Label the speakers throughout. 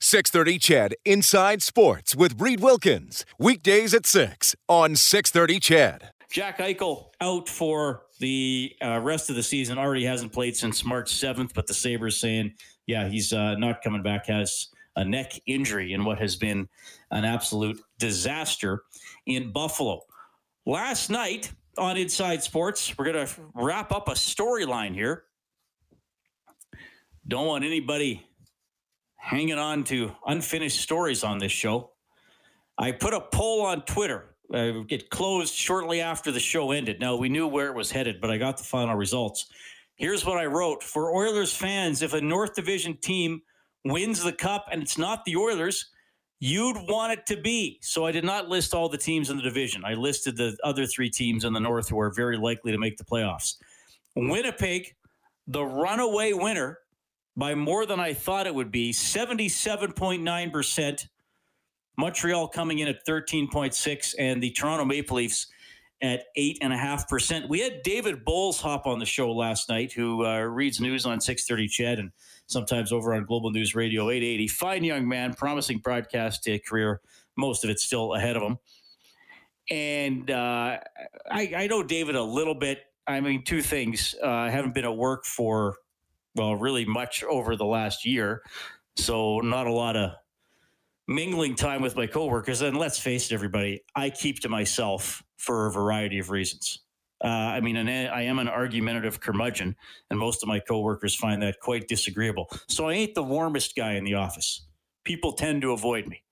Speaker 1: 630 CHED Inside Sports with Reid Wilkins. Weekdays at 6 on 630 CHED.
Speaker 2: Jack Eichel out for the uh, rest of the season. Already hasn't played since March 7th, but the Sabres saying, yeah, he's uh, not coming back. Has a neck injury in what has been an absolute disaster in Buffalo. Last night on Inside Sports, we're going to wrap up a storyline here. Don't want anybody hanging on to unfinished stories on this show. I put a poll on Twitter. Uh, it closed shortly after the show ended. Now, we knew where it was headed, but I got the final results. Here's what I wrote For Oilers fans, if a North Division team wins the cup and it's not the Oilers, you'd want it to be. So I did not list all the teams in the division. I listed the other three teams in the North who are very likely to make the playoffs. Winnipeg, the runaway winner, by more than I thought it would be 77.9%. Montreal coming in at 13.6 and the Toronto Maple Leafs at 8.5%. We had David Bowles hop on the show last night, who uh, reads news on 630 CHED and sometimes over on Global News Radio 880. Fine young man, promising broadcast career, most of it still ahead of him. And uh, I, I know David a little bit. I mean, two things. Uh, I haven't been at work for well, really much over the last year. So not a lot of mingling time with my coworkers. And let's face it, everybody, I keep to myself for a variety of reasons. Uh, I mean, I am an argumentative curmudgeon, and most of my coworkers find that quite disagreeable. So I ain't the warmest guy in the office. People tend to avoid me.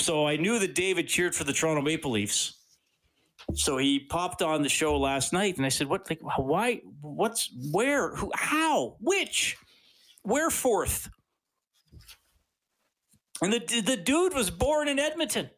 Speaker 2: So I knew that David cheered for the Toronto Maple Leafs. So he popped on the show last night, and I said, "What? Like, why? What's where? Who? How? Which? Whereforth?" And the the dude was born in Edmonton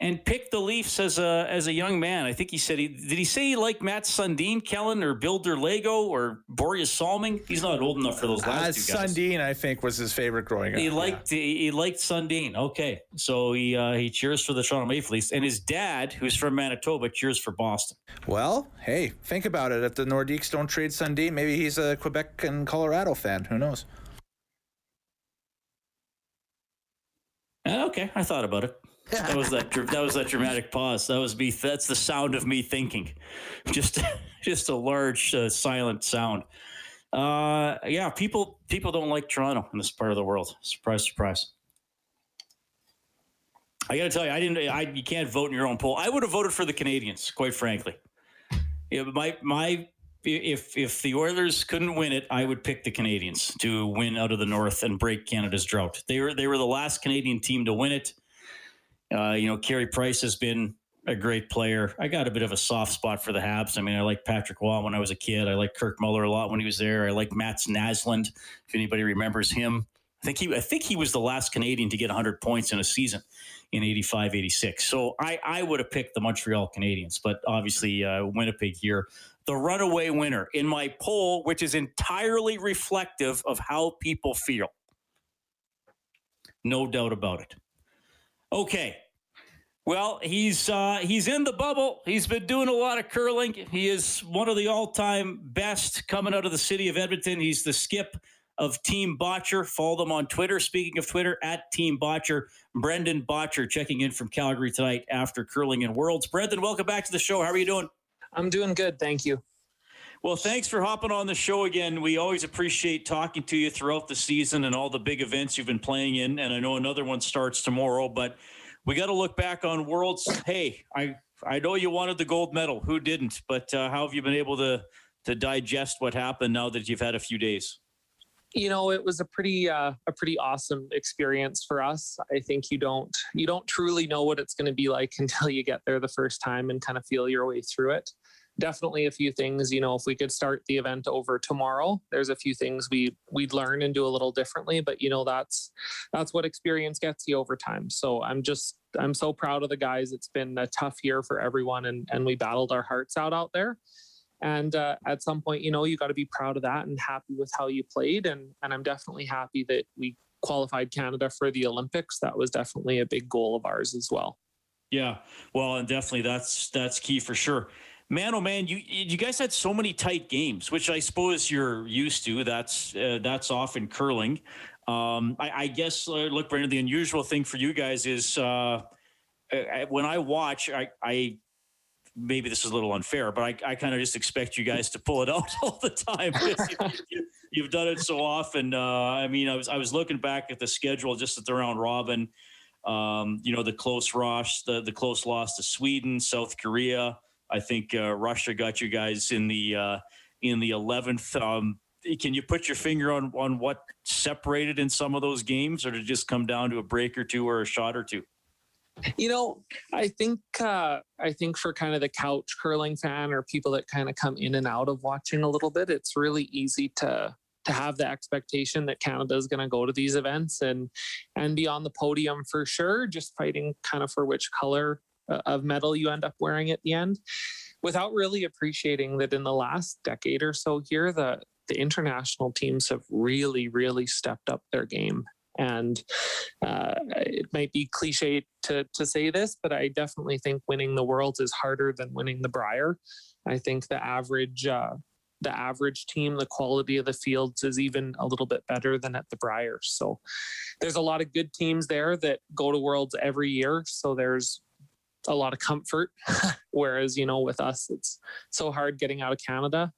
Speaker 2: and picked the Leafs as a as a young man. I think he said he did he say he liked Mats Sundin, Kellen, or Bill Lego or Borje Salming? He's not old enough for those last uh, two
Speaker 3: guys. Sundin, I think, was his favorite growing up.
Speaker 2: He liked yeah. he, he, liked Sundin. Okay, so he uh, he cheers for the Toronto Maple Leafs, and his dad, who's from Manitoba, cheers for Boston.
Speaker 3: Well, hey, think about it. If the Nordiques don't trade Sundin, maybe he's a Quebec and Colorado fan. Who knows?
Speaker 2: Uh, okay, I thought about it that was that. That was that dramatic pause. That was me. That's the sound of me thinking. Just, just a large uh, silent sound. Uh, yeah, people people don't like Toronto in this part of the world. Surprise, surprise. I got to tell you, I didn't. I you can't vote in your own poll. I would have voted for the Canadiens, quite frankly. Yeah, my my if if the Oilers couldn't win it, I would pick the Canadiens to win out of the North and break Canada's drought. They were they were the last Canadian team to win it. Uh, you know, Carey Price has been a great player. I got a bit of a soft spot for the Habs. I mean, I like Patrick Roy when I was a kid. I like Kirk Muller a lot when he was there. I like Mats Naslund, if anybody remembers him. I think he I think he was the last Canadian to get 100 points in a season in 85 86. So I I would have picked the Montreal Canadiens, but obviously uh, Winnipeg here the runaway winner in my poll which is entirely reflective of how people feel. No doubt about it. Okay. Well, he's uh, he's in the bubble. He's been doing a lot of curling. He is one of the all-time best coming out of the city of Edmonton. He's the skip of Team Bottcher. Follow them on Twitter. Speaking of Twitter, at Team Bottcher, Brendan Bottcher checking in from Calgary tonight after curling in Worlds. Brendan, welcome back to the show. How are you doing?
Speaker 4: I'm doing good, thank you.
Speaker 2: Well, thanks for hopping on the show again. We always appreciate talking to you throughout the season and all the big events you've been playing in. And I know another one starts tomorrow, but we got to look back on Worlds. Hey, I I know you wanted the gold medal. Who didn't? But uh, how have you been able to to digest what happened now that you've had a few days?
Speaker 4: You know, it was a pretty uh, a pretty awesome experience for us. I think you don't you don't truly know what it's going to be like until you get there the first time and kind of feel your way through it. Definitely a few things. You know, if we could start the event over tomorrow, there's a few things we we'd learn and do a little differently. But you know, that's that's what experience gets you over time. So I'm just I'm so proud of the guys. It's been a tough year for everyone, and and we battled our hearts out out there. And uh, at some point, you know, you got to be proud of that and happy with how you played. And and I'm definitely happy that we qualified Canada for the Olympics. That was definitely a big goal of ours as well.
Speaker 2: Yeah, well, and definitely that's that's key for sure. Man, oh man, you you guys had so many tight games, which I suppose you're used to. That's uh, that's often curling. Um, I, I, guess, uh, look, Brandon, the unusual thing for you guys is uh, when I watch, I, I maybe this is a little unfair, but I, I kind of just expect you guys to pull it out all the time. you, have done it so often. Uh, I mean, I was I was looking back at the schedule just at the round robin. Um, you know, the close loss, the the close loss to Sweden, South Korea. I think uh, Russia got you guys in the uh, in the eleventh. Um, can you put your finger on on what separated in some of those games, or did it just come down to a break or two or a shot or two?
Speaker 4: You know, I think uh, I think for kind of the couch curling fan or people that kind of come in and out of watching a little bit, it's really easy to to have the expectation that Canada is going to go to these events and and be on the podium for sure, just fighting kind of for which color of medal you end up wearing at the end, without really appreciating that in the last decade or so here, the the international teams have really, really stepped up their game. And uh, it might be cliche to, to say this, but I definitely think winning the world is harder than winning the Brier. I think the average uh, the average team, the quality of the fields is even a little bit better than at the Brier. So there's a lot of good teams there that go to Worlds every year. So there's a lot of comfort. Whereas, you know, with us, it's so hard getting out of Canada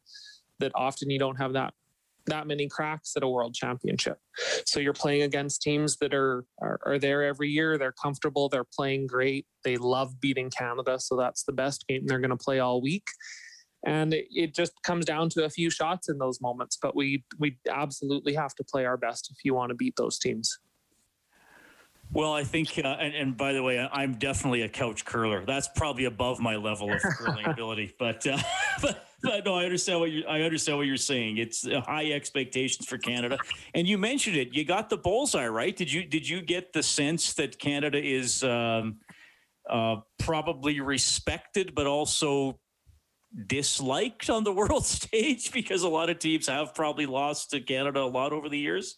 Speaker 4: that often you don't have that that many cracks at a world championship. So you're playing against teams that are, are, are there every year. They're comfortable. They're playing great. They love beating Canada. So that's the best game they're going to play all week. And it, it just comes down to a few shots in those moments. But we we absolutely have to play our best if you want to beat those teams.
Speaker 2: Well, I think, uh, and, and, by the way, I'm definitely a couch curler. That's probably above my level of curling ability. But, uh, but, but no, I understand what you I understand what you're saying. It's uh, high expectations for Canada, and you mentioned it. You got the bullseye right. Did you did you get the sense that Canada is um, uh, probably respected, but also disliked on the world stage because a lot of teams have probably lost to Canada a lot over the years?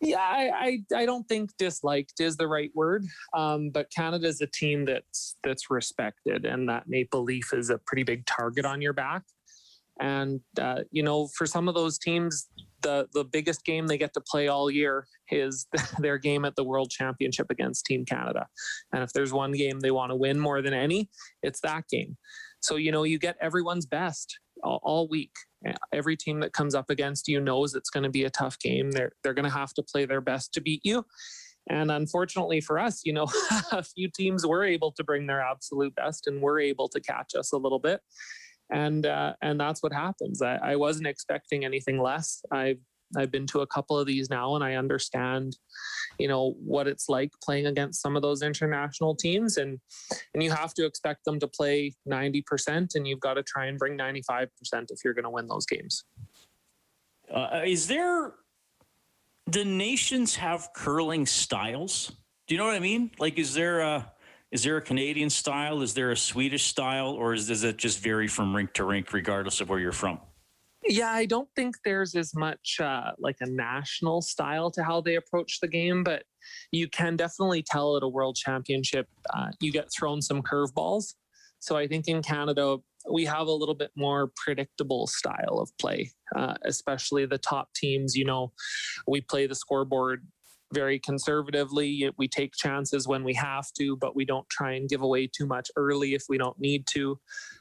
Speaker 4: Yeah, I, I, I don't think disliked is the right word, um, but Canada is a team that's that's respected, and that Maple Leaf is a pretty big target on your back. And uh, you know, for some of those teams, the the biggest game they get to play all year is their game at the World Championship against Team Canada. And if there's one game they want to win more than any, it's that game. So you know, you get everyone's best all, all week. Every team that comes up against you knows it's going to be a tough game. They're they're going to have to play their best to beat you. And unfortunately for us, you know, a few teams were able to bring their absolute best and were able to catch us a little bit. And uh, and that's what happens. I, I wasn't expecting anything less. I've I've been to a couple of these now, and I understand, you know, what it's like playing against some of those international teams, and and you have to expect them to play ninety percent, and you've got to try and bring ninety five percent if you're going to win those games.
Speaker 2: Uh, is there? Do nations have curling styles? Do you know what I mean? Like, is there a is there a Canadian style? Is there a Swedish style, or is, does it just vary from rink to rink, regardless of where you're from?
Speaker 4: Yeah, I don't think there's as much uh, like a national style to how they approach the game, but you can definitely tell at a world championship, uh, you get thrown some curveballs. So I think in Canada, we have a little bit more predictable style of play, uh, especially the top teams. You know, we play the scoreboard very conservatively. We take chances when we have to, but we don't try and give away too much early if we don't need to.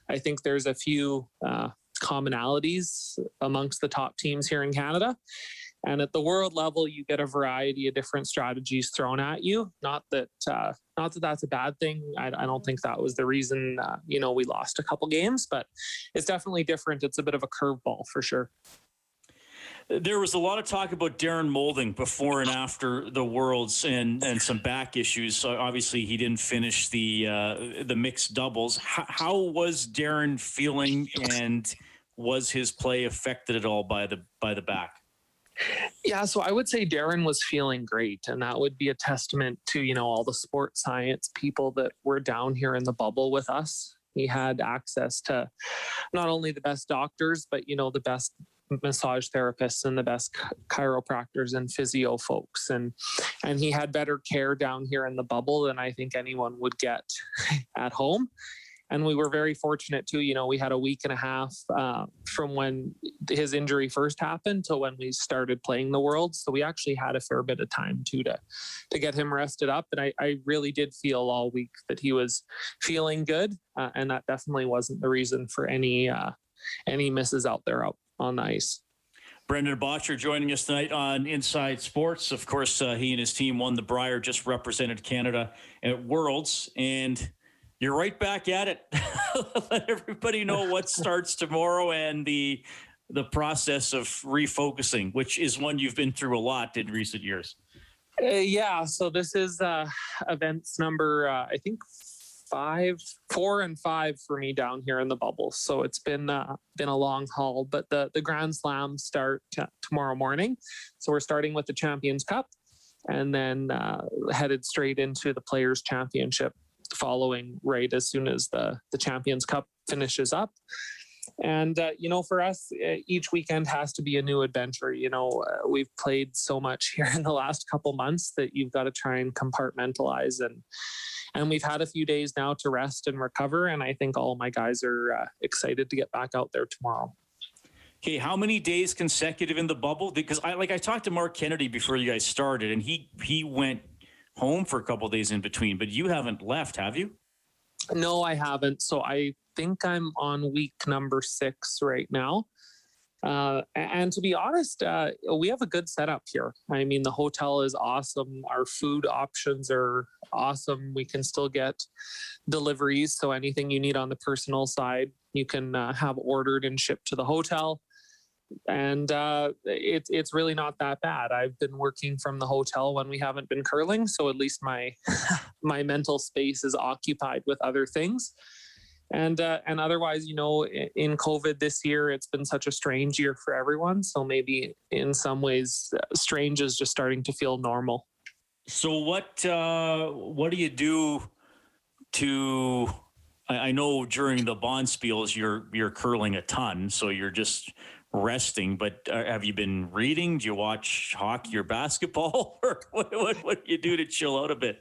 Speaker 4: I think there's a few uh, commonalities amongst the top teams here in Canada. And at the world level, you get a variety of different strategies thrown at you. Not that, uh, not that that's a bad thing. I, I don't think that was the reason, uh, you know, we lost a couple games, but it's definitely different. It's a bit of a curveball for sure.
Speaker 2: There was a lot of talk about Darren Moulding before and after the Worlds, and and some back issues. So obviously, he didn't finish the uh, the mixed doubles. How, how was Darren feeling, and was his play affected at all by the by the back?
Speaker 4: Yeah, so I would say Darren was feeling great, and that would be a testament to you know all the sports science people that were down here in the bubble with us. He had access to not only the best doctors, but you know the best massage therapists and the best chiropractors and physio folks and and he had better care down here in the bubble than I think anyone would get at home and we were very fortunate too. You know, we had a week and a half uh, from when his injury first happened to when we started playing the World. So we actually had a fair bit of time too to to get him rested up. And I, I really did feel all week that he was feeling good, uh, and that definitely wasn't the reason for any uh, any misses out there out on the ice.
Speaker 2: Brendan Bottcher joining us tonight on Inside Sports. Of course, uh, he and his team won the Brier, just represented Canada at Worlds, and you're right back at it. Let everybody know what starts tomorrow and the the process of refocusing, which is one you've been through a lot in recent years.
Speaker 4: Uh, yeah, so this is uh, events number uh, I think five, four, and five for me down here in the bubble. So it's been uh, been a long haul, but the the Grand Slams start t- tomorrow morning. So we're starting with the Champions Cup, and then uh, headed straight into the Players Championship following right as soon as the the Champions Cup finishes up. And uh, you know, for us, uh, each weekend has to be a new adventure. You know, uh, we've played so much here in the last couple months that you've got to try and compartmentalize and and we've had a few days now to rest and recover. And I think all my guys are uh, excited to get back out there tomorrow.
Speaker 2: Okay, how many days consecutive in the bubble? Because I like I talked to Marc Kennedy before you guys started, and he he went home for a couple days in between, but you haven't left, have you?
Speaker 4: No, I haven't. So I think I'm on week number six right now. Uh, and to be honest, uh, we have a good setup here. I mean, the hotel is awesome. Our food options are awesome. We can still get deliveries. So anything you need on the personal side, you can uh, have ordered and shipped to the hotel and uh, it's it's really not that bad. I've been working from the hotel when we haven't been curling, so at least my my mental space is occupied with other things. And uh, and otherwise, you know, in COVID this year, it's been such a strange year for everyone. So maybe in some ways, uh, strange is just starting to feel normal.
Speaker 2: So what uh, what do you do to? I know during the bonspiels you're you're curling a ton, so you're just resting, but uh, have you been reading? Do you watch hockey or basketball, or what, what, what do you do to chill out a bit?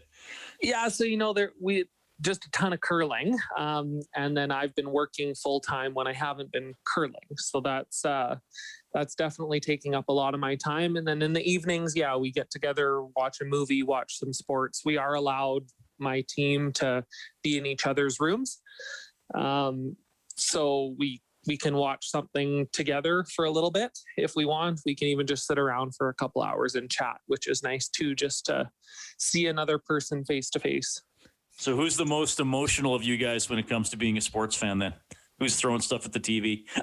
Speaker 4: Yeah, so you know, there we just a ton of curling, um, and then I've been working full time when I haven't been curling. So that's uh, that's definitely taking up a lot of my time. And then in the evenings, yeah, we get together, watch a movie, watch some sports. We are allowed my team to be in each other's rooms. Um, so we we can watch something together for a little bit if we want. We can even just sit around for a couple hours and chat, which is nice too, just to see another person face to face.
Speaker 2: So, who's the most emotional of you guys when it comes to being a sports fan then? Who's throwing stuff at the TV?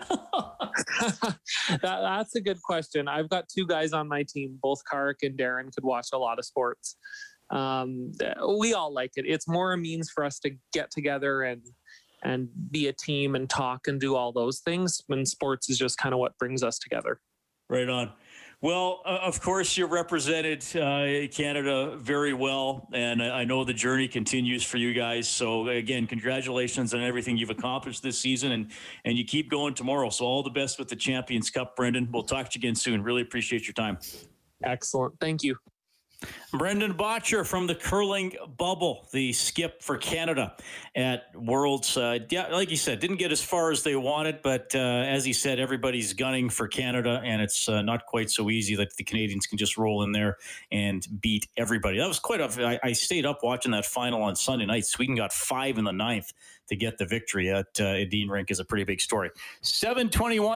Speaker 4: that, that's a good question. I've got two guys on my team, both Karrick and Darren could watch a lot of sports. Um, we all like it. It's more a means for us to get together and and be a team and talk and do all those things. And sports is just kind of what brings us together.
Speaker 2: Right on. Well, uh, of course, you represented uh, Canada very well, and I know the journey continues for you guys. So, again, congratulations on everything you've accomplished this season, and and you keep going tomorrow. So, all the best with the Champions Cup, Brendan. We'll talk to you again soon. Really appreciate your time.
Speaker 4: Excellent. Thank you.
Speaker 2: Brendan Bottcher from the curling bubble, the skip for Canada at Worlds. Uh, yeah, like you said, didn't get as far as they wanted, but uh, as he said, everybody's gunning for Canada, and it's uh, not quite so easy that the Canadians can just roll in there and beat everybody. That was quite a. I, I stayed up watching that final on Sunday night. Sweden got five in the ninth to get the victory at uh, Edin Rink is a pretty big story. Seven twenty one.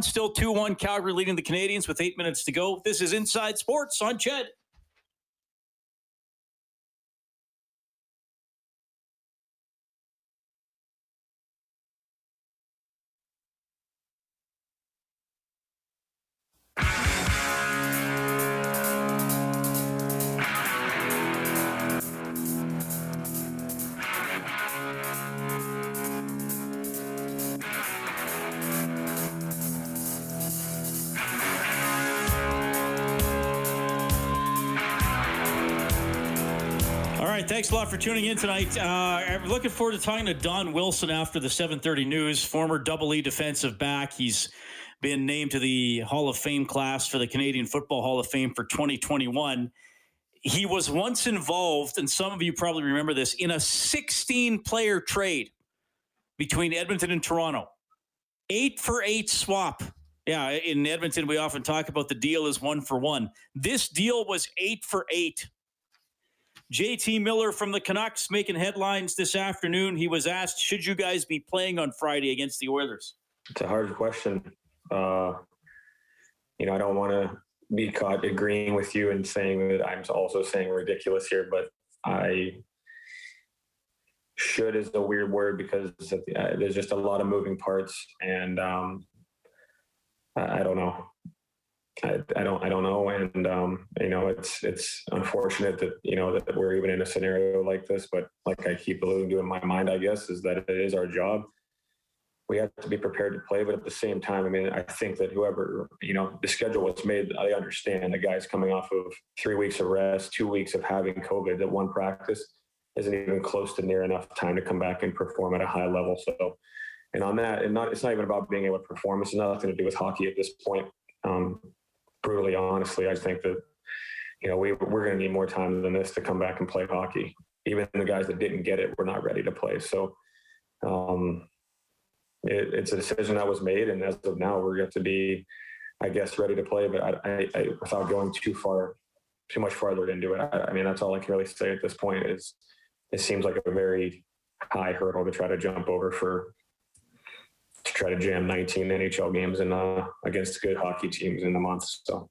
Speaker 2: Still 2 1 Calgary leading the Canadiens with eight minutes to go. This is Inside Sports on CHED. Right, thanks a lot for tuning in tonight. Uh, I'm looking forward to talking to Don Wilson after the 7:30 news. Former Double E defensive back, he's been named to the Hall of Fame class for the Canadian Football Hall of Fame for 2021. He was once involved, and some of you probably remember this, in a 16-player trade between Edmonton and Toronto. Eight for eight swap. Yeah, in Edmonton, we often talk about the deal is one for one. This deal was eight for eight. JT Miller from the Canucks making headlines this afternoon. He was asked, should you guys be playing on Friday against the Oilers?
Speaker 5: It's a hard question. Uh, you know, I don't want to be caught agreeing with you and saying that I'm also saying ridiculous here, but I should is a weird word because uh, there's just a lot of moving parts and um, I, I don't know. I, I, don't I don't know. And um, you know it's it's unfortunate that you know that we're even in a scenario like this but like I keep alluding to in my mind I guess is that it is our job. We have to be prepared to play but at the same time I mean I think that whoever you know the schedule was made I understand the guys coming off of three weeks of rest two weeks of having COVID that one practice isn't even close to near enough time to come back and perform at a high level. So and on that and not it's not even about being able to perform. It's nothing to do with hockey at this point. Um, brutally honestly, I think that you know we we're going to need more time than this to come back and play hockey. Even the guys that didn't get it were not ready to play. So um, it, it's a decision that was made, and as of now, we're going to be, I guess, ready to play. But I, I, I, without going too far, too much farther into it, I, I mean that's all I can really say at this point. Is it seems like a very high hurdle to try to jump over for to try to jam 19 NHL games in uh, against good hockey teams in the month. So.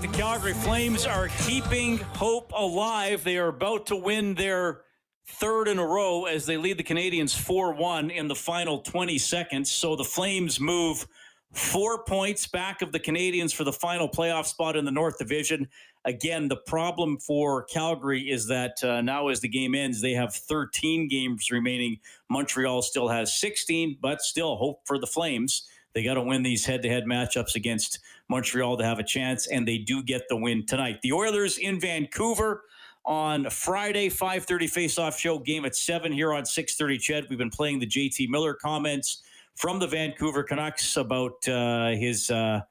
Speaker 2: The Calgary Flames are keeping hope alive. They are about to win their third in a row as they lead the Canadiens 4 1 in the final 20 seconds. So the Flames move four points back of the Canadiens for the final playoff spot in the North Division. Again, the problem for Calgary is that uh, now, as the game ends, they have 13 games remaining. Montreal still has 16, but still hope for the Flames. They got to win these head to head matchups against Montreal to have a chance, and they do get the win tonight. The Oilers in Vancouver on Friday, 5:30 face-off show game at 7 here on 6:30 CHED. We've been playing the JT Miller comments from the Vancouver Canucks about uh, his uh,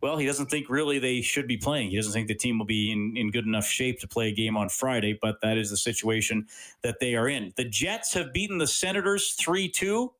Speaker 2: well, he doesn't think really they should be playing. He doesn't think the team will be in, in good enough shape to play a game on Friday, but that is the situation that they are in. The Jets have beaten the Senators 3 2.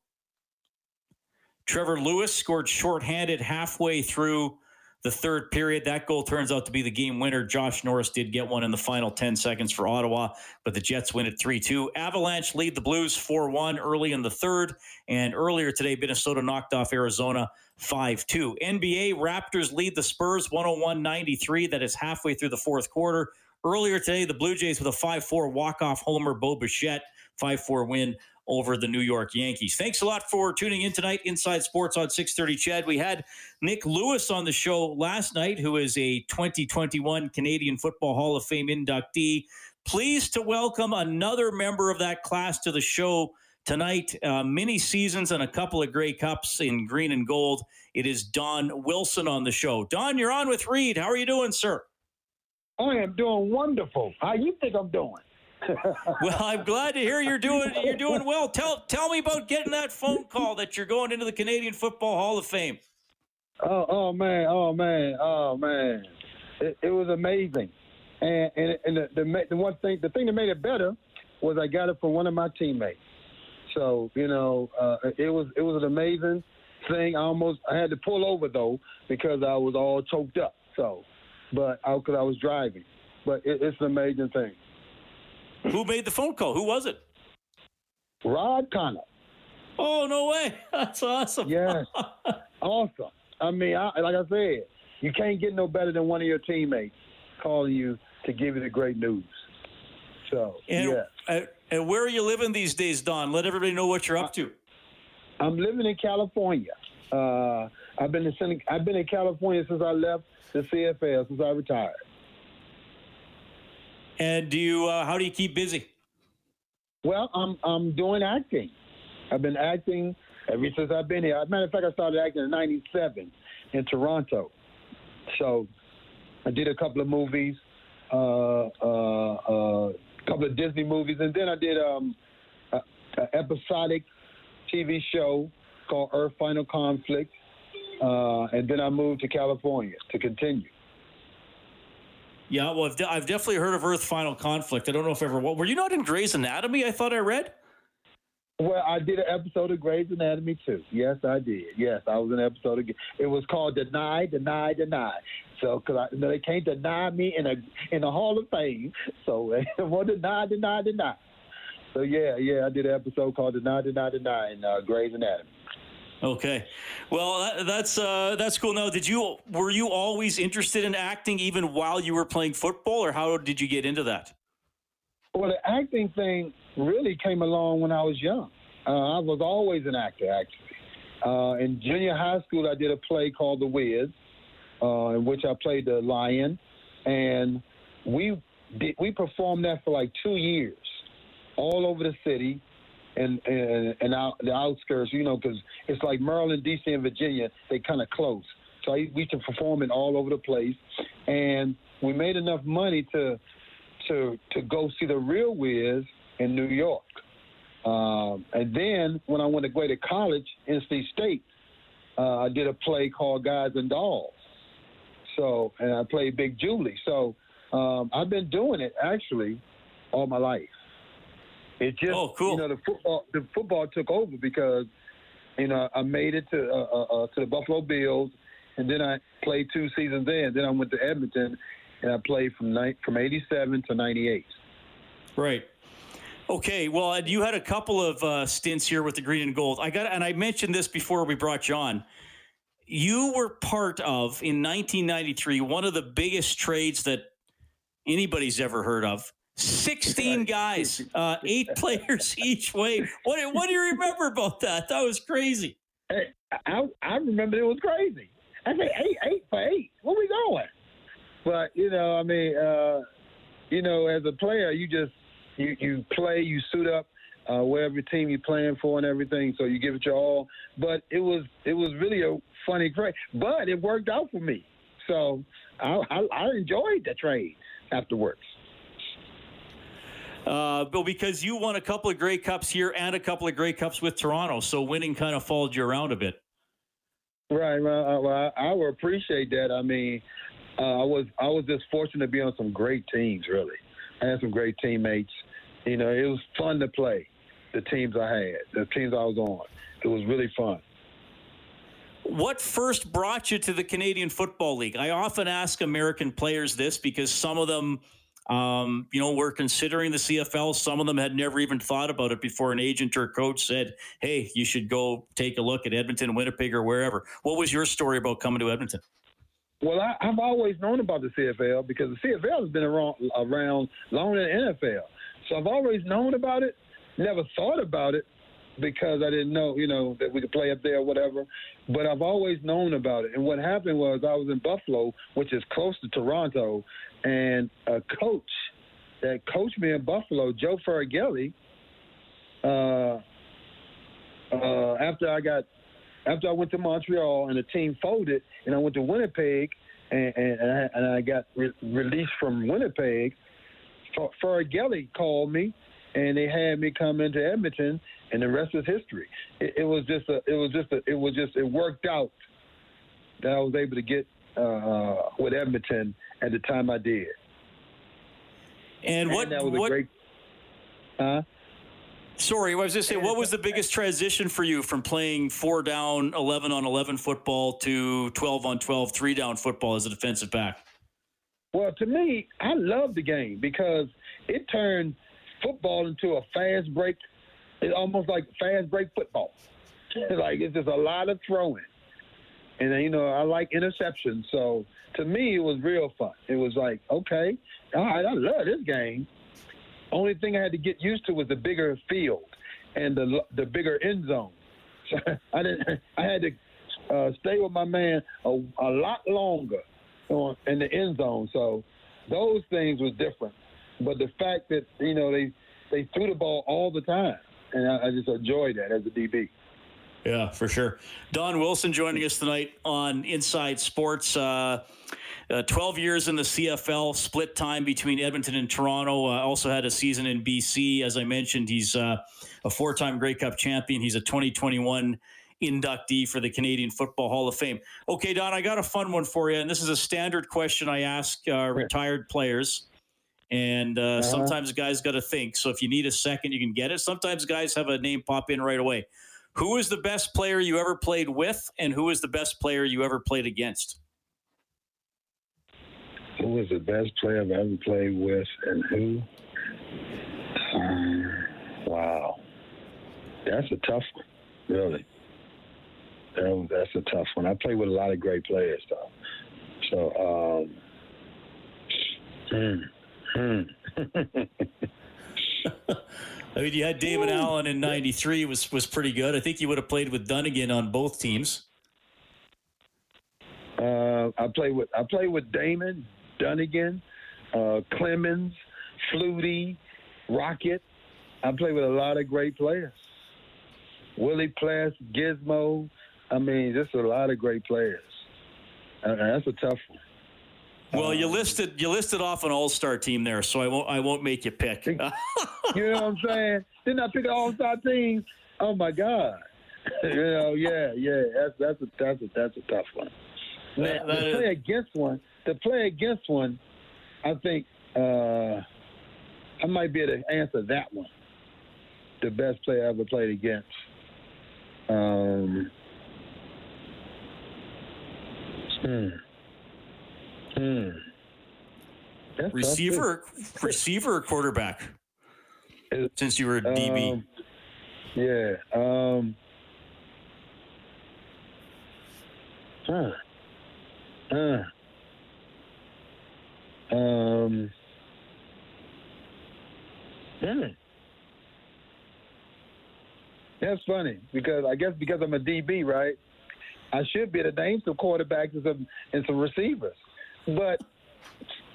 Speaker 2: Trevor Lewis scored shorthanded halfway through the third period. That goal turns out to be the game winner. Josh Norris did get one in the final 10 seconds for Ottawa, but the Jets win at 3 2. Avalanche lead the Blues 4 1 early in the third. And earlier today, Minnesota knocked off Arizona 5 2. NBA Raptors lead the Spurs 101 93. That is halfway through the fourth quarter. Earlier today, the Blue Jays with a 5 4 walk off homer, Bo Bichette, 5 4 win over the New York Yankees. Thanks a lot for tuning in tonight, Inside Sports on 630 CHED. We had Nik Lewis on the show last night, who is a 2021 Canadian Football Hall of Fame inductee, Pleased to welcome another member of that class to the show tonight. Uh, many seasons and a couple of Grey Cups in green and gold. It is Don Wilson on the show. Don, you're on with Reid. How are you doing, sir?
Speaker 6: I am doing wonderful. How you think I'm doing?
Speaker 2: Well, I'm glad to hear you're doing you're doing well. Tell tell me about getting that phone call that you're going into the Canadian Football Hall of Fame.
Speaker 6: Oh, oh man, oh man, oh man, it, it was amazing, and and, and the, the the one thing the thing that made it better was I got it from one of my teammates. So you know, uh, it was it was an amazing thing. I almost I had to pull over though because I was all choked up. So, but because I was driving, but it, it's an amazing thing.
Speaker 2: Who made the phone call? Who was it?
Speaker 6: Rod Connop.
Speaker 2: Oh no way! That's awesome.
Speaker 6: Yes, awesome. I mean, I, like I said, you can't get no better than one of your teammates calling you to give you the great news. So,
Speaker 2: and,
Speaker 6: yeah.
Speaker 2: Uh, and where are you living these days, Don? Let everybody know what you're up to.
Speaker 6: I'm living in California. Uh, I've been in I've been in California since I left the CFL since I retired.
Speaker 2: And do you? Uh, how do you keep busy?
Speaker 6: Well, I'm I'm doing acting. I've been acting ever since I've been here. As a matter of fact, I started acting in '97 in Toronto. So I did a couple of movies, uh, uh, uh, a couple of Disney movies, and then I did um, an episodic TV show called Earth Final Conflict. Uh, and then I moved to California to continue.
Speaker 2: Yeah, well, I've, de- I've, definitely heard of Earth Final Conflict. I don't know if ever. Were you not in Grey's Anatomy? I thought I read.
Speaker 6: Well, I did an episode of Grey's Anatomy too. Yes, I did. Yes, I was in an episode of. It was called Deny, Deny, Deny. So, because you know, they can't deny me in a in the Hall of Fame. So, well, deny, deny, deny. So yeah, yeah, I did an episode called Deny, Deny, Deny in uh, Grey's Anatomy.
Speaker 2: Okay, well that, that's uh, that's cool. Now, did you were you always interested in acting even while you were playing football, or how did you get into that?
Speaker 6: Well, the acting thing really came along when I was young. Uh, I was always an actor, actually. Uh, in junior high school, I did a play called The Wiz, uh, in which I played the lion, and we did, we performed that for like two years, all over the city and and, and out, the outskirts, you know, because it's like Maryland, D.C., and Virginia, they kind of close. So I, we can perform it all over the place, and we made enough money to to to go see the real Wiz in New York. Um, and then when I went to Greater College, NC State, uh, I did a play called Guys and Dolls. So, and I played Big Julie. So um, I've been doing it actually all my life. It just,
Speaker 2: oh, cool.
Speaker 6: you know, the football, the football took over because, you know, I made it to uh, uh, uh to the Buffalo Bills, and then I played two seasons there. And then I went to Edmonton, and I played from ni- from '87 to '98.
Speaker 2: Right. Okay, well, you had a couple of uh, stints here with the green and gold. I got, and I mentioned this before we brought you on. You were part of in 1993 one of the biggest trades that anybody's ever heard of. 16 guys, uh, eight players each way. What, what do you remember about that? That was crazy.
Speaker 6: Hey, I, I remember it was crazy. I said eight, eight for eight. Where we going? But you know, I mean, uh, you know, as a player, you just you you play, you suit up, uh, whatever team you're playing for, and everything. So you give it your all. But it was it was really a funny trade, but it worked out for me. So I, I, I enjoyed the trade afterwards.
Speaker 2: Uh, Bill, because you won a couple of Grey Cups here and a couple of Grey Cups with Toronto, so winning kind of followed you around a bit.
Speaker 6: Right. Well, I, I would appreciate that. I mean, uh, I was I was just fortunate to be on some great teams. Really, I had some great teammates. You know, it was fun to play. The teams I had, the teams I was on, it was really fun.
Speaker 2: What first brought you to the Canadian Football League? I often ask American players this because some of them um, you know, we're considering the CFL. Some of them had never even thought about it before an agent or coach said, "Hey, you should go take a look at Edmonton, Winnipeg, or wherever." What was your story about coming to Edmonton?
Speaker 6: Well, I, have always known about the CFL because the CFL has been around, around longer than the NFL. So I've always known about it. Never thought about it because I didn't know, you know, that we could play up there or whatever. But I've always known about it. And what happened was I was in Buffalo, which is close to Toronto, and a coach that coached me in Buffalo, Joe Faragalli, uh, uh, after I got after I went to Montreal and the team folded, and I went to Winnipeg, and, and, I, and I got re- released from Winnipeg. Faragelli called me, and they had me come into Edmonton, and the rest is history. It, it was just a, it was just a, it was just, it worked out that I was able to get uh, with Edmonton at the time I did.
Speaker 2: And, and what?
Speaker 6: that was
Speaker 2: what?
Speaker 6: A great, huh?
Speaker 2: Sorry, I was just saying, what was the biggest transition for you from playing four down, 11 on 11 football to 12 on 12, three down football as a defensive back?
Speaker 6: Well, to me, I love the game because it turned football into a fast break. It's almost like fast break football. like it's just a lot of throwing, and you know I like interceptions. So to me, it was real fun. It was like, okay, all right, I love this game. Only thing I had to get used to was the bigger field and the the bigger end zone. So I didn't. I had to uh, stay with my man a, a lot longer on, in the end zone. So those things was different. But the fact that you know they they threw the ball all the time, and I, I just enjoyed that as a DB.
Speaker 2: Yeah, for sure. Don Wilson joining us tonight on Inside Sports. Uh, uh, 12 years in the CFL, split time between Edmonton and Toronto. Uh, also had a season in BC. As I mentioned, he's uh, a four time Grey Cup champion. He's a 2021 inductee for the Canadian Football Hall of Fame. Okay, Don, I got a fun one for you. And this is a standard question I ask uh, retired players. And uh, uh-huh. sometimes guys got to think. So if you need a second, you can get it. Sometimes guys have a name pop in right away. Who is the best player you ever played with, and who is the best player you ever played against?
Speaker 6: Who was the best player I've ever played with, and who? Um, wow, that's a tough one, really. That's a tough one. I played with a lot of great players, though. So, um, hmm, hmm.
Speaker 2: I mean, you had Damon Ooh. Allen in '93 was was pretty good. I think you would have played with Dunigan on both teams.
Speaker 6: Uh, I played with I played with Damon, Dunigan, uh, Clemens, Flutie, Rocket. I played with a lot of great players. Willie Pless, Gizmo. I mean, just a lot of great players. Uh, that's a tough one.
Speaker 2: Well, you listed you listed off an all star team there, so I won't I won't make you pick. you know
Speaker 6: what I'm saying? Didn't I pick an all star team? Oh my God! you know, yeah, yeah. That's that's a that's a that's a tough one. That, that to is... play against one, to play against one, I think uh, I might be able to answer that one. The best player I ever played against. Um, hmm. Hmm.
Speaker 2: receiver, receiver, or quarterback. Since you were a DB.
Speaker 6: Um, yeah. Um, huh. Huh. Um. Hmm. That's funny because I guess because I'm a DB, right? I should be able to name some quarterbacks and some and some receivers. But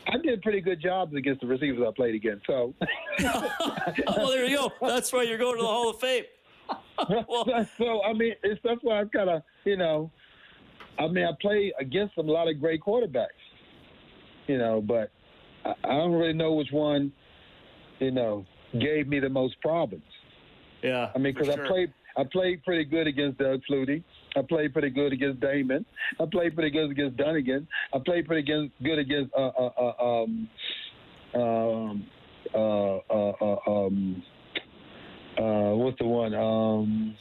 Speaker 6: I did pretty good jobs against the receivers I played against. So,
Speaker 2: well, there you go. That's why you're going to the Hall of Fame.
Speaker 6: well, so I mean, it's that's why I'm kind of you know, I mean, I play against a lot of great quarterbacks, you know, but I, I don't really know which one, you know, gave me the most problems.
Speaker 2: Yeah,
Speaker 6: I mean, because sure. I played I played pretty good against Doug Flutie. I played pretty good against Damon. I played pretty good against Dunigan. I played pretty good, good against uh, uh, uh, um, um, uh, uh, uh, um, uh, what's the one? Um,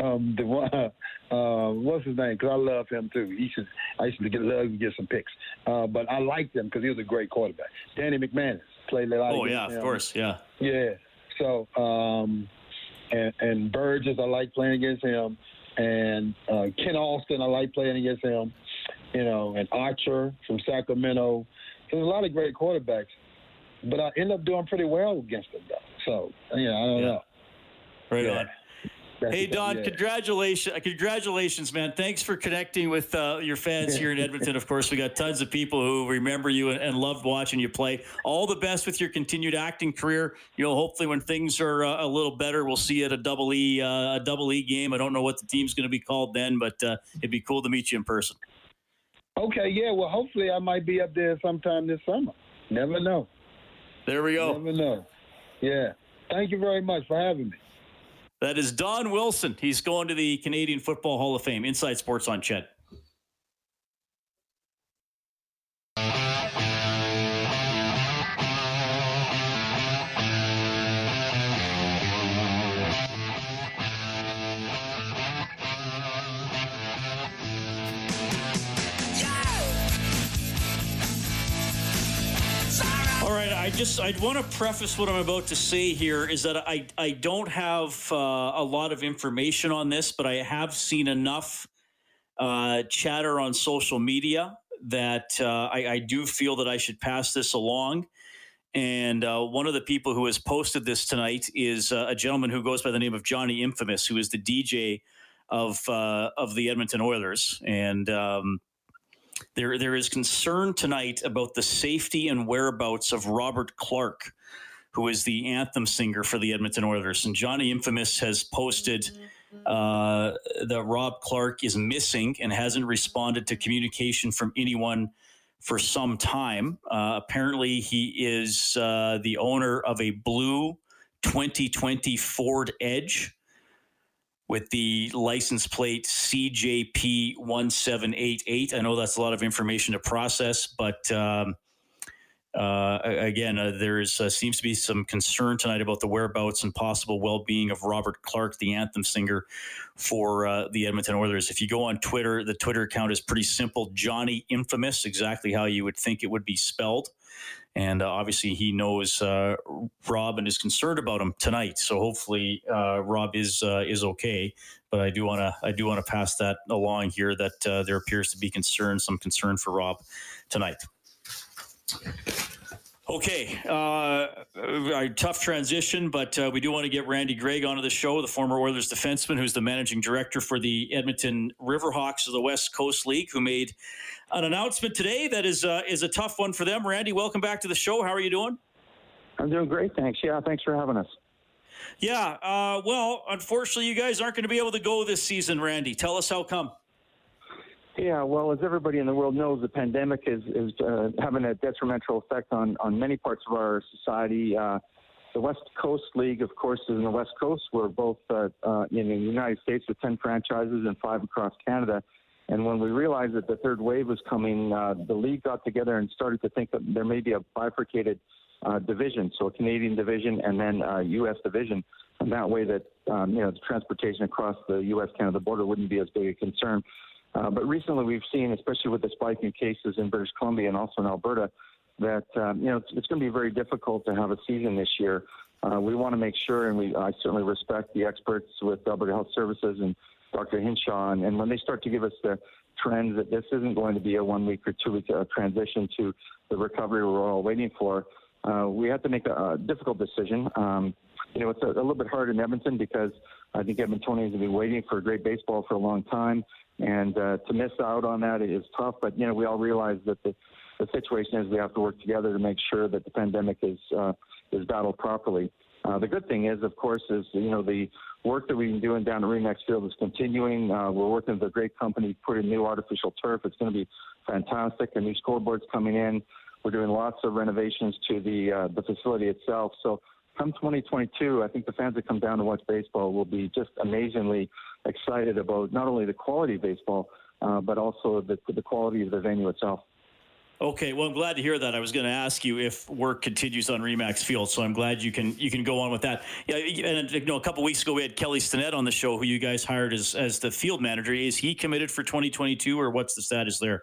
Speaker 6: um, the one. Uh, what's his name? Because I love him too. He should. I used to get love to get some picks, uh, but I liked him because he was a great quarterback. Danny McManus played a lot.
Speaker 2: Oh yeah, him. of course, yeah.
Speaker 6: Yeah. So, um, and, and Burgess, I like playing against him and uh, Kent Austin. I like playing against him. You know, and Archer from Sacramento. There's a lot of great quarterbacks, but I end up doing pretty well against them, though. So, you know, I don't
Speaker 2: yeah.
Speaker 6: know.
Speaker 2: Right yeah. on. Hey Don,
Speaker 6: yeah.
Speaker 2: congratulations, congratulations, man! Thanks for connecting with uh, your fans here in Edmonton. Of course, we got tons of people who remember you and, and, loved watching you play. All the best with your continued acting career. You know, hopefully when things are uh, a little better, we'll see you at a double E uh, a double E game. I don't know what the team's going to be called then, but uh, it'd be cool to meet you in person.
Speaker 6: Okay, yeah. Well, hopefully I might be up there sometime this summer. Never know.
Speaker 2: There we go.
Speaker 6: Never know. Yeah. Thank you very much for having me.
Speaker 2: That is Don Wilson. He's going to the Canadian Football Hall of Fame. Inside Sports on CHED. Just I want to preface what I'm about to say here is that I I don't have uh, a lot of information on this, but I have seen enough uh, chatter on social media that uh, I, I, do feel that I should pass this along. And uh, one of the people who has posted this tonight is uh, a gentleman who goes by the name of Johnny Infamous, who is the DJ of uh, of the Edmonton Oilers, and. Um, there, there is concern tonight about the safety and whereabouts of Robert Clark, who is the anthem singer for the Edmonton Oilers. And Johnny Infamous has posted uh, that Rob Clark is missing and hasn't responded to communication from anyone for some time. Uh, apparently, he is uh, the owner of a blue 2020 Ford Edge with the license plate CJP1788. I know that's a lot of information to process, but um, uh, again, uh, there is uh, seems to be some concern tonight about the whereabouts and possible well-being of Robert Clark, the anthem singer for uh, the Edmonton Oilers. If you go on Twitter, the Twitter account is pretty simple: Johnny Infamous, exactly how you would think it would be spelled and uh, obviously he knows uh, Rob and is concerned about him tonight. So hopefully uh, Rob is uh, is okay. But I do want to I do want to pass that along here that uh, there appears to be concern, some concern for Rob tonight. Okay, uh, a tough transition, but uh, we do want to get Randy Gregg onto the show, the former Oilers defenseman, who's the managing director for the Edmonton Riverhawks of the West Coast League, who made an announcement today that is uh, is a tough one for them. Randy, welcome back to the show. How are you doing?
Speaker 7: I'm doing great, thanks. Yeah, thanks for having us.
Speaker 2: Yeah, uh, well, unfortunately, you guys aren't going to be able to go this season, Randy. Tell us how come.
Speaker 7: Yeah, well, as everybody in the world knows, the pandemic is, is uh, having a detrimental effect on, on many parts of our society. Uh, the West Coast League, of course, is in the West Coast. We're both uh, uh, in the United States with 10 franchises and five across Canada. And when we realized that the third wave was coming, uh, the league got together and started to think that there may be a bifurcated uh, division, so a Canadian division and then a U.S. division. And that way that, um, you know, the transportation across the U.S.-Canada border wouldn't be as big a concern. Uh, but recently, we've seen, especially with the spike in cases in British Columbia and also in Alberta, that um, you know it's, it's going to be very difficult to have a season this year. Uh, we want to make sure, and we I certainly respect the experts with Alberta Health Services and Dr. Hinshaw, and, and when they start to give us the trends that this isn't going to be a one week or two week uh, transition to the recovery we're all waiting for, uh, we have to make a, a difficult decision. Um, you know, it's a, a, little bit hard in Edmonton because I think Edmontonians have been waiting for great baseball for a long time. And uh, to miss out on that is tough, but you know we all realize that the, the situation is we have to work together to make sure that the pandemic is uh, is battled properly. Uh, the good thing is, of course, is you know the work that we've been doing down at Remax Field is continuing. Uh, we're working with a great company to put in new artificial turf. It's going to be fantastic. A new scoreboard's coming in. We're doing lots of renovations to the uh, the facility itself. So come 2022, I think the fans that come down to watch baseball will be just amazingly excited about not only the quality of baseball, uh, but also the, the quality of the venue itself.
Speaker 2: Okay, well, I'm glad to hear that. I was going to ask you if work continues on Remax Field, so I'm glad you can you can go on with that. Yeah, and you know, a couple weeks ago we had Kelly Stinnett on the show, who you guys hired as as the field manager. Is he committed for 2022, or what's the status there?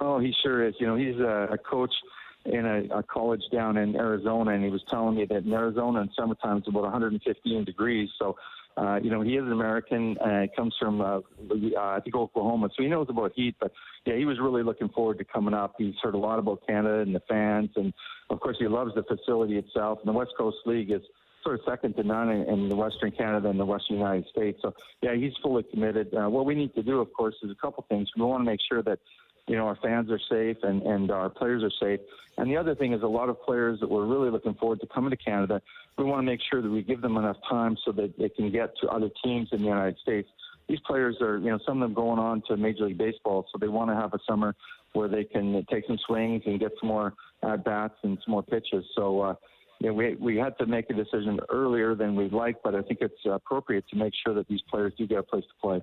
Speaker 7: Oh, he sure is. You know, he's a, a coach in a, a college down in Arizona, and he was telling me that in Arizona in summertime it's about 115 degrees. So uh, you know, he is an American. Uh, comes from, uh, uh, I think, Oklahoma, so he knows about heat. But yeah, he was really looking forward to coming up. He's heard a lot about Canada and the fans, and of course, he loves the facility itself. And the West Coast League is sort of second to none in, in the Western Canada and the Western United States. So yeah, he's fully committed. Uh, what we need to do, of course, is a couple things. We want to make sure that you know our fans are safe and and our players are safe. And the other thing is a lot of players that we're really looking forward to coming to Canada. We want to make sure that we give them enough time so that they can get to other teams in the United States. These players are, you know, some of them going on to Major League Baseball, so they want to have a summer where they can take some swings and get some more at bats and some more pitches. So. Uh, you know, we we had to make a decision earlier than we'd like, but I think it's appropriate to make sure that these players do get a place to play.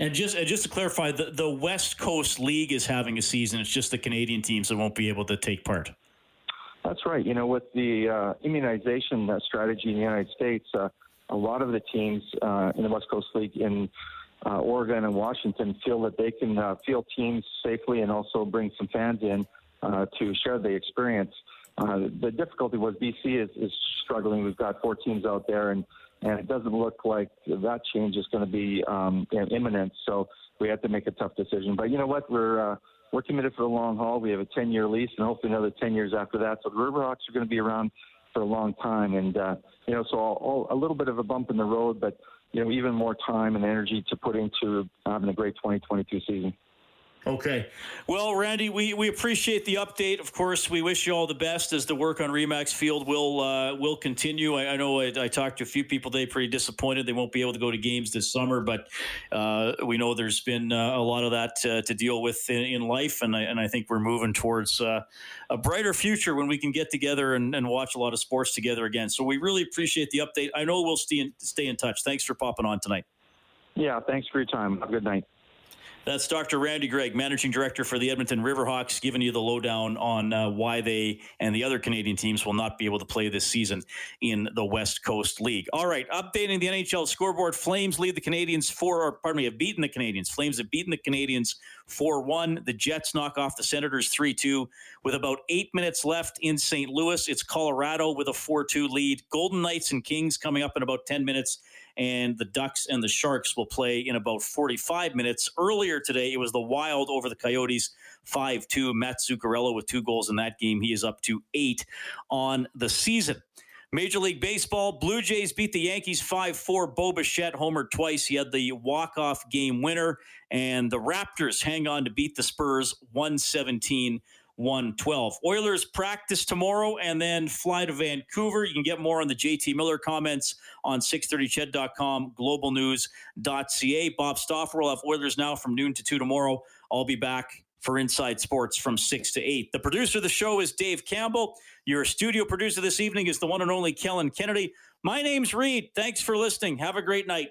Speaker 2: And just and just to clarify, the, the West Coast League is having a season. It's just the Canadian teams that won't be able to take part.
Speaker 7: That's right. You know, with the uh, immunization uh, strategy in the United States, uh, a lot of the teams uh, in the West Coast League in uh, Oregon and Washington feel that they can uh, field teams safely and also bring some fans in to share the experience. the difficulty was BC is, is struggling. We've got four teams out there, and and it doesn't look like that change is going to be um, imminent. So we have to make a tough decision. But you know what? We're uh, we're committed for the long haul. We have a 10-year lease, and hopefully another 10 years after that. So the Riverhawks are going to be around for a long time, and uh, you know, so all, all, a little bit of a bump in the road, but you know, even more time and energy to put into having a great 2022 season.
Speaker 2: Okay. Well, Randy, we, we appreciate the update. Of course, we wish you all the best as the work on Remax Field will uh, will continue. I, I know I, I, talked to a few people today, pretty disappointed they won't be able to go to games this summer, but uh, we know there's been uh, a lot of that uh, to deal with in, in, life, and I, and I think we're moving towards uh, a brighter future when we can get together and, and, watch a lot of sports together again. So we really appreciate the update. I know we'll stay in, stay in touch. Thanks for popping on tonight.
Speaker 7: Yeah, thanks for your time. Have a good night.
Speaker 2: That's Dr. Randy Gregg, Managing Director for the Edmonton Riverhawks, giving you the lowdown on uh, why they and the other Canadian teams will not be able to play this season in the West Coast League. All right, updating the NHL scoreboard. Flames lead the Canadiens four, or pardon me, have beaten the Canadiens. Flames have beaten the Canadiens 4 1. The Jets knock off the Senators 3 2. With about eight minutes left in St. Louis, it's Colorado with a 4 2 lead. Golden Knights and Kings coming up in about 10 minutes and the Ducks and the Sharks will play in about 45 minutes. Earlier today, it was the Wild over the Coyotes 5 2. Matt Zuccarello with two goals in that game. He is up to eight on the season. Major League Baseball, Blue Jays beat the Yankees 5 4. Bo Bichette homered twice. He had the walk off game winner. And the Raptors hang on to beat the Spurs 117 112. Oilers practice tomorrow and then fly to Vancouver. You can get more on the JT Miller comments on 630ched.com, globalnews.ca. Bob Stauffer will have Oilers now from noon to 2 tomorrow. I'll be back for Inside Sports from 6 to 8. The producer of the show is Dave Campbell. Your studio producer this evening is the one and only Kellen Kennedy. My name's Reid. Thanks for listening. Have a great night.